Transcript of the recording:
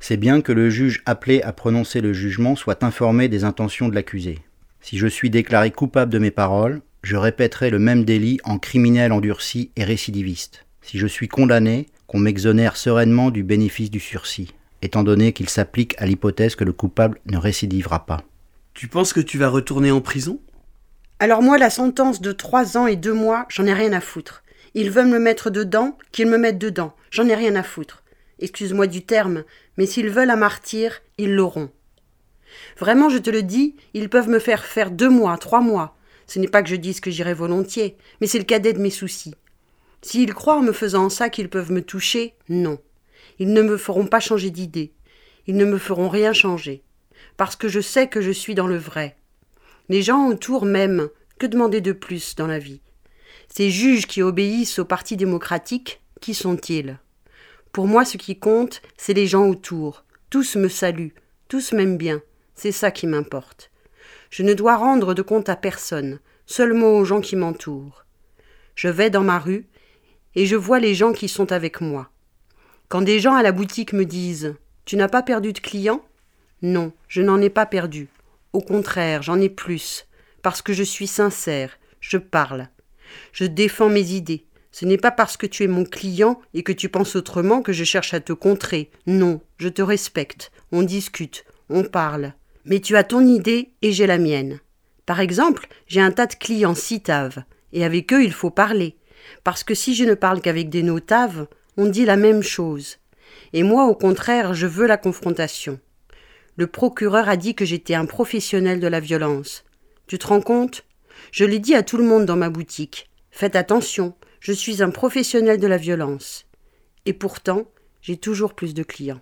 C'est bien que le juge appelé à prononcer le jugement soit informé des intentions de l'accusé. Si je suis déclaré coupable de mes paroles, je répéterai le même délit en criminel endurci et récidiviste. Si je suis condamné, qu'on m'exonère sereinement du bénéfice du sursis, étant donné qu'il s'applique à l'hypothèse que le coupable ne récidivera pas. Tu penses que tu vas retourner en prison? Alors moi, la sentence de trois ans et deux mois, j'en ai rien à foutre. Ils veulent me mettre dedans, qu'ils me mettent dedans. J'en ai rien à foutre. Excuse-moi du terme, mais s'ils veulent un martyr, ils l'auront. Vraiment, je te le dis, ils peuvent me faire faire deux mois, trois mois. Ce n'est pas que je dise que j'irai volontiers, mais c'est le cadet de mes soucis. S'ils croient en me faisant ça qu'ils peuvent me toucher, non. Ils ne me feront pas changer d'idée. Ils ne me feront rien changer. Parce que je sais que je suis dans le vrai. Les gens autour m'aiment. Que demander de plus dans la vie? Ces juges qui obéissent au Parti démocratique, qui sont-ils? Pour moi, ce qui compte, c'est les gens autour. Tous me saluent, tous m'aiment bien. C'est ça qui m'importe. Je ne dois rendre de compte à personne, seulement aux gens qui m'entourent. Je vais dans ma rue, et je vois les gens qui sont avec moi. Quand des gens à la boutique me disent Tu n'as pas perdu de clients? Non, je n'en ai pas perdu. Au contraire, j'en ai plus, parce que je suis sincère, je parle. Je défends mes idées. Ce n'est pas parce que tu es mon client et que tu penses autrement que je cherche à te contrer. Non, je te respecte. On discute, on parle. Mais tu as ton idée et j'ai la mienne. Par exemple, j'ai un tas de clients citaves, et avec eux il faut parler. Parce que si je ne parle qu'avec des notaves, on dit la même chose. Et moi, au contraire, je veux la confrontation. Le procureur a dit que j'étais un professionnel de la violence. Tu te rends compte? Je l'ai dit à tout le monde dans ma boutique. Faites attention, je suis un professionnel de la violence. Et pourtant, j'ai toujours plus de clients.